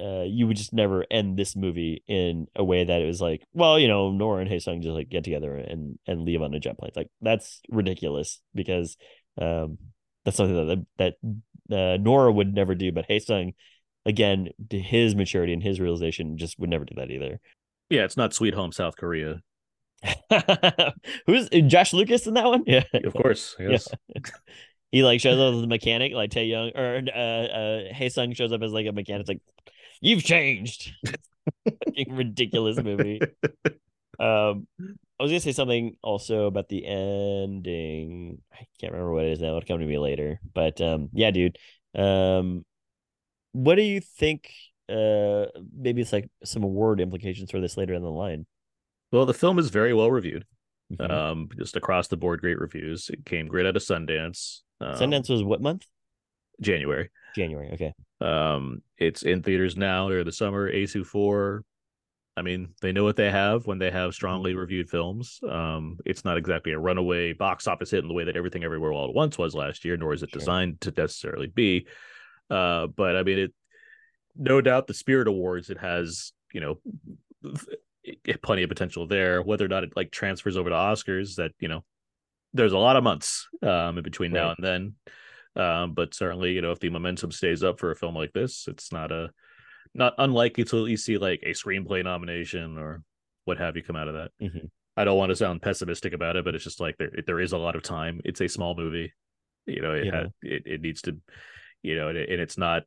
uh, you would just never end this movie in a way that it was like, well, you know, Nora and Hae Sung just like get together and and leave on a jet plane. Like that's ridiculous because um that's something that that uh, Nora would never do, but Hae Sung, again, to his maturity and his realization, just would never do that either. Yeah, it's not Sweet Home South Korea. Who's Josh Lucas in that one? Yeah, Of course. Yes. he like shows up as a mechanic, like Tae Young or uh uh Hae Sung shows up as like a mechanic. It's like, you've changed. Ridiculous movie. Um, I was gonna say something also about the ending. I can't remember what it is now. It'll come to me later. But um, yeah, dude. Um, what do you think? Uh, maybe it's like some award implications for this later in the line. Well, the film is very well reviewed. Mhm. Um, just across the board, great reviews. It came great out of Sundance. Um, Sundance was what month? January. January. Okay. Um, it's in theaters now during the summer. A24. I mean, they know what they have when they have strongly reviewed films. Um, it's not exactly a runaway box office hit in the way that Everything Everywhere All at Once was last year, nor is it Sure. designed to necessarily be. Uh, but I mean, it no doubt the Spirit Awards it has, you know, plenty of potential there. Whether or not it like transfers over to Oscars, that you know, there's a lot of months um in between now and then. Um, but certainly, you know, if the momentum stays up for a film like this, it's not a not unlikely to at least see like a screenplay nomination or what have you come out of that. Mhm. I don't want to sound pessimistic about it, but it's just like there there is a lot of time. It's a small movie, you know. It Yeah. had it, it needs to, you know, and, it, and it's not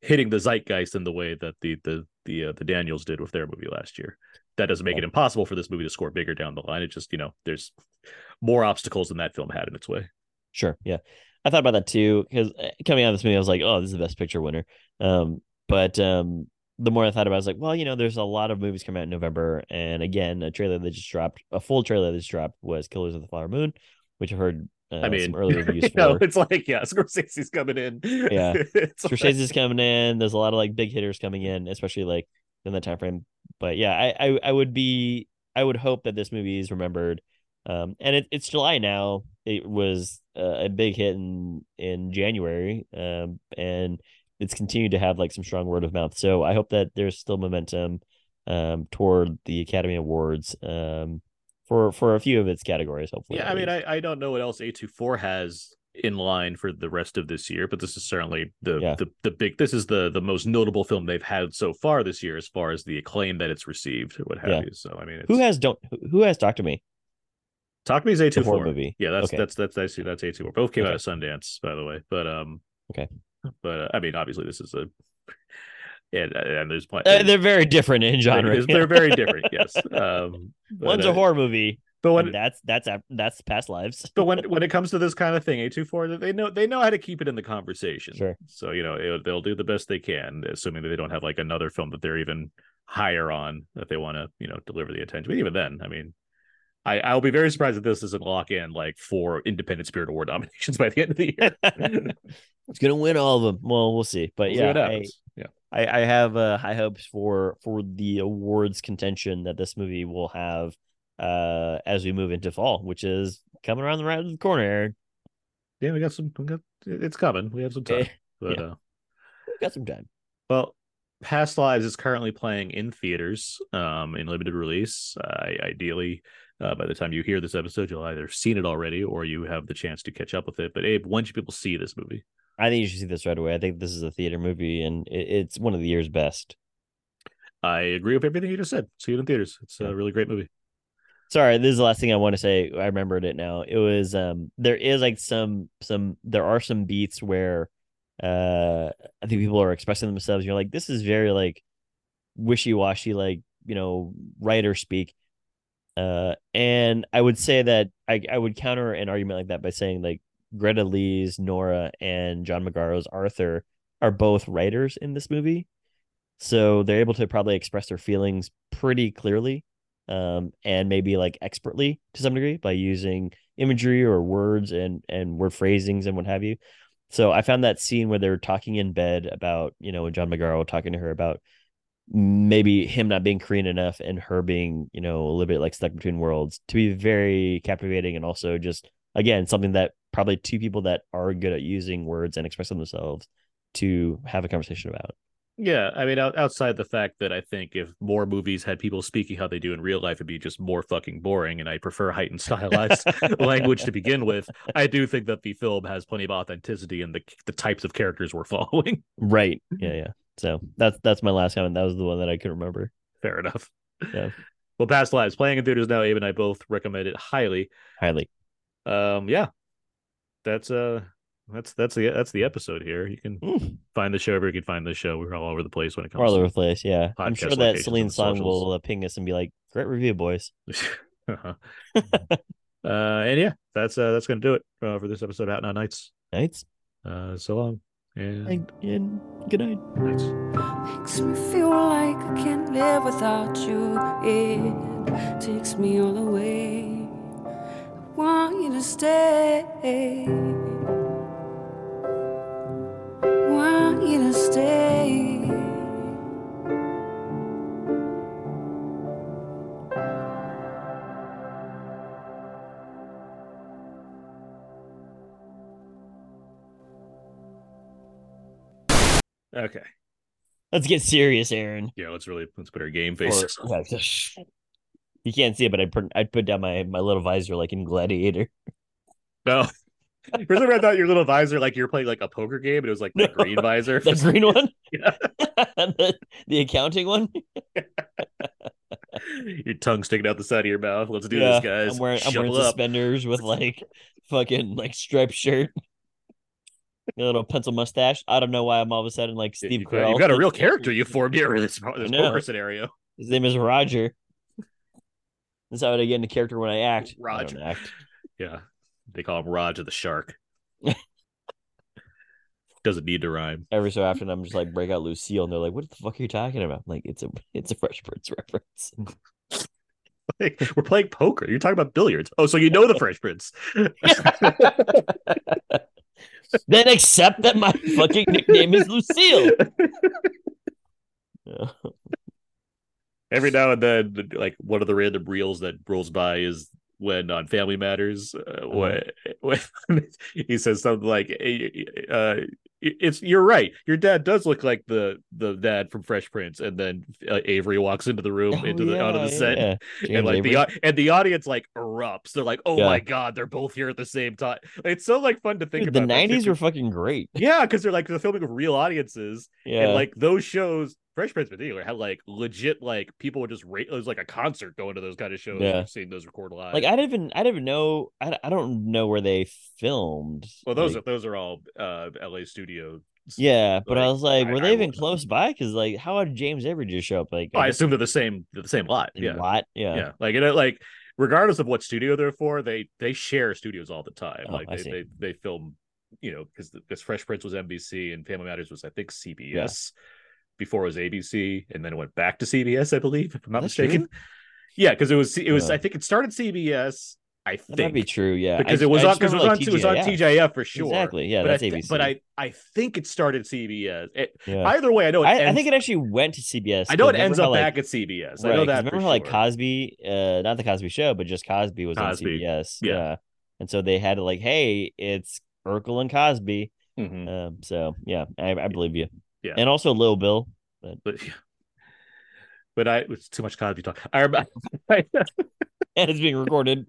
hitting the zeitgeist in the way that the the the uh, the Daniels did with their movie last year. That doesn't make it impossible for this movie to score bigger down the line. It just you know there's more obstacles than that film had in its way. Sure. Yeah. I thought about that too because coming out of this movie, I was like, "Oh, this is the best picture winner." Um, but um, the more I thought about, it, I was like, "Well, you know, there's a lot of movies coming out in November, and again, a trailer that just dropped, a full trailer that just dropped was Killers of the Flower Moon, which I heard uh, I mean, some early reviews you for. know, it's like yeah, Scorsese's coming in. Yeah. It's like- Scorsese's coming in. There's a lot of like big hitters coming in, especially like in that time frame. But yeah, I I, I would be I would hope that this movie is remembered. Um, and it, it's July now. It was uh, a big hit in in January. Um, and it's continued to have like some strong word of mouth. So I hope that there's still momentum um toward the Academy Awards um for for a few of its categories. Hopefully, Yeah, I mean. I, I don't know what else A24 has in line for the rest of this year, but this is certainly the Yeah. the, the big this is the the most notable film they've had so far this year as far as the acclaim that it's received or what have Yeah. you. So I mean it's, who has don't who- who has talked to me Talk to Me A24 horror movie? Yeah, that's Okay. that's that's that's that's A24. Both came out Okay. of Sundance, by the way. But um Okay. but uh, I mean obviously this is a and, and there's plenty. Uh, they're very different in genre. They're, they're very different. Yes. Um, but, One's uh, a horror movie. But when that's that's that's past lives. but when when it comes to this kind of thing, A24 they know they know how to keep it in the conversation. Sure. So you know it, they'll do the best they can, assuming that they don't have like another film that they're even higher on that they want to you know deliver the attention. But even then, I mean, I I'll be very surprised if this doesn't lock in like four Independent Spirit Award nominations by the end of the year. it's gonna win all of them. Well, we'll see. But We'll yeah, what I, yeah. I, I have uh, high hopes for for the awards contention that this movie will have uh as we move into fall, which is coming around the right the corner. Aaron. Yeah, we got some. We got, it's coming. We have some time. But yeah. uh, We've got some time. Well, Past Lives is currently playing in theaters, um, in limited release. Uh, ideally, uh, by the time you hear this episode, you'll either seen it already or you have the chance to catch up with it. But Abe, when should people see this movie? I think you should see this right away. I think this is a theater movie, and it, it's one of the year's best. I agree with everything you just said. See it in theaters. It's a really great movie. Sorry, this is the last thing I want to say. I remembered it now. It was um there is like some some there are some beats where uh I think people are expressing themselves. You're like, this is very like wishy-washy, like, you know, writer speak. Uh and I would say that I I would counter an argument like that by saying like Greta Lee's Nora and John Magaro's Arthur are both writers in this movie. So they're able to probably express their feelings pretty clearly um, and maybe like expertly to some degree by using imagery or words and and word phrasings and what have you. So I found that scene where they're talking in bed about you know John Magaro talking to her about maybe him not being Korean enough and her being you know a little bit like stuck between worlds to be very captivating and also just again something that probably two people that are good at using words and expressing themselves to have a conversation about. Yeah, I mean, outside the fact that I think if more movies had people speaking how they do in real life, it'd be just more fucking boring. And I prefer heightened stylized language to begin with. I do think that the film has plenty of authenticity in the the types of characters we're following. Right. Yeah. Yeah. So that's that's my last comment. That was the one that I could remember. Fair enough. Yeah. Well, Past Lives playing in theaters now. Abe and I both recommend it highly. Highly. Um, yeah, that's uh, that's that's the that's the episode here. You can Mm. find the show wherever you can find the show. We're all over the place when it comes. All over the place. Yeah. I'm sure that Celine Song will uh, ping us and be like, "Great review, boys." uh, and yeah, that's uh, that's gonna do it uh, for this episode of Out Now Nights. Nights Uh, so long and and, and good night. nights. Makes me feel like I can't live without you. It takes me all the way. I want you to stay. Want you to stay. Okay, Let's get serious, Aaron. yeah, let's really let's put our game Or- faces. yeah, just- you can't see it, but I put I put down my my little visor like in Gladiator. No. For some reason, I thought your little visor, like you're playing like a poker game, and it was like the No. green visor. The green one, Yeah. the, the accounting one. your tongue sticking out the side of your mouth. Let's do yeah, this, guys. I'm wearing I'm wearing suspenders with like fucking like striped shirt. A little pencil mustache. I don't know why I'm all of a sudden like Steve Carell. you've got a real character you formed here in this, this poker scenario. His name is Roger. That's how I get into character when I act. Roger. don't act. Yeah. They call him Roger the Shark. Doesn't need to rhyme. Every so often, I'm just like break out Lucille, and they're like, "What the fuck are you talking about?" I'm like, it's a it's a Fresh Prince reference. Like, we're playing poker. You're talking about billiards. Oh, so you know the Fresh Prince. then accept that my fucking nickname is Lucille. Every now and then, like one of the random reels that rolls by is when on Family Matters, uh, when, when he says something like, uh, "It's you're right. Your dad does look like the the dad from Fresh Prince." And then uh, Avery walks into the room, Oh, into the out of the yeah, set, yeah. and like Avery. the and the audience like erupts. They're like, "Oh Yeah. my god, they're both here at the same time." It's so like fun to think Dude, the about. like, '90s were fucking great. yeah, because they're like they're filming with real audiences, Yeah, and like those shows, Fresh Prince in particular had like legit like people would just rate. It was like a concert going to those kind of shows. Yeah. Yeah, seeing those record live. like I didn't even I didn't even know I, I don't know where they filmed. well, those like, are those are all uh LA studio Yeah, but I was like, I- were I they even wouldn't. close by? Because like, how did James Avery just show up? Like, Oh, I assume they're the same they're the same lot. Yeah. Lot? Yeah. Yeah. Like it like regardless of what studio they're for, they they share studios all the time. Oh, like they, they they film, you know, because because Fresh Prince was NBC and Family Matters was I think CBS before it was ABC, and then it went back to CBS, I believe, if I'm not That's mistaken. true? Yeah, because it was it was. I think it started CBS. I think That think might be true. Yeah, because I- it was I on because it was remember, on like, it was on TGIF. TGIF for sure. Exactly. Yeah, but that's I thi- ABC. But I I think it started CBS. It, Yeah. Either way, I know it I, I think it actually went to CBS. I know it ends up like, back at CBS. I Right, know 'cause that. remember how like sure. Cosby, uh, not the Cosby Show, but just Cosby was Cosby, on CBS. yeah. Yeah. and so they had to like, hey, it's Urkel and Cosby. Mhm. Um, so yeah, I, I believe you. Yeah. and also Lil Bill. but but I it's too much Cosby talk. I remember, and it's being recorded.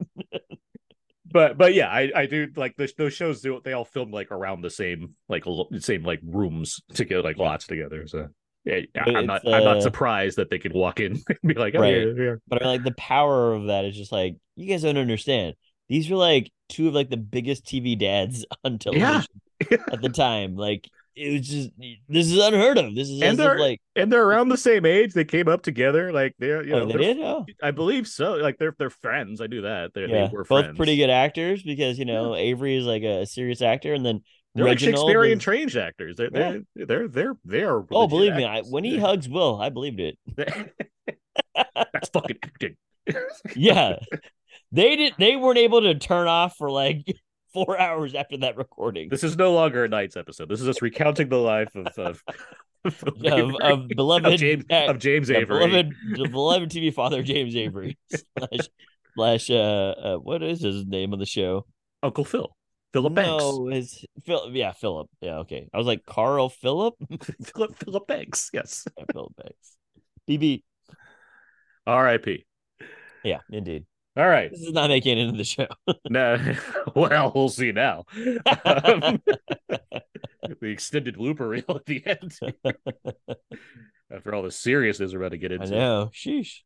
but but yeah, I I do like the, those shows. Do they all filmed like around the same like same like rooms together, like lots together. So yeah, But I'm not it's, I'm not uh, surprised that they could walk in and be like, oh, Right. yeah, yeah. But like the power of that is just like you guys don't understand. These were like two of like the biggest TV dads on television at the time. Like it was just this is unheard of. This is And they're- like and they're around the same age. They came up together, like they're you oh, know oh, they they're- did. Oh, I believe so. Like they're they're friends. I knew that. They're, yeah, they were both friends. pretty good actors because you know Avery is like a serious actor, and then They're like Shakespearean is- trained actors. They're Yeah. they're they're they're they're. Oh, believe me, I, when he hugs Will, I believed it. That's fucking acting. Yeah, they did. They weren't able to turn off for like four hours after that recording This is no longer a night's episode. This is us recounting the life of of, of, of, of beloved of James uh, of James Avery. beloved, the beloved TV father James Avery slash, slash uh, uh, what is his name on the show? Uncle Phil. Philip Banks. No, his Phil. Yeah, Philip. Yeah, okay. I was like Carl Philip. Philip Philip Banks. Yes. yeah, Philip Banks. BB. R.I.P. Yeah, indeed. All right. This is not making it into the show. no. well, we'll see now. Um, the extended blooper reel at the end. After all the seriousness we're about to get into. I know. Sheesh.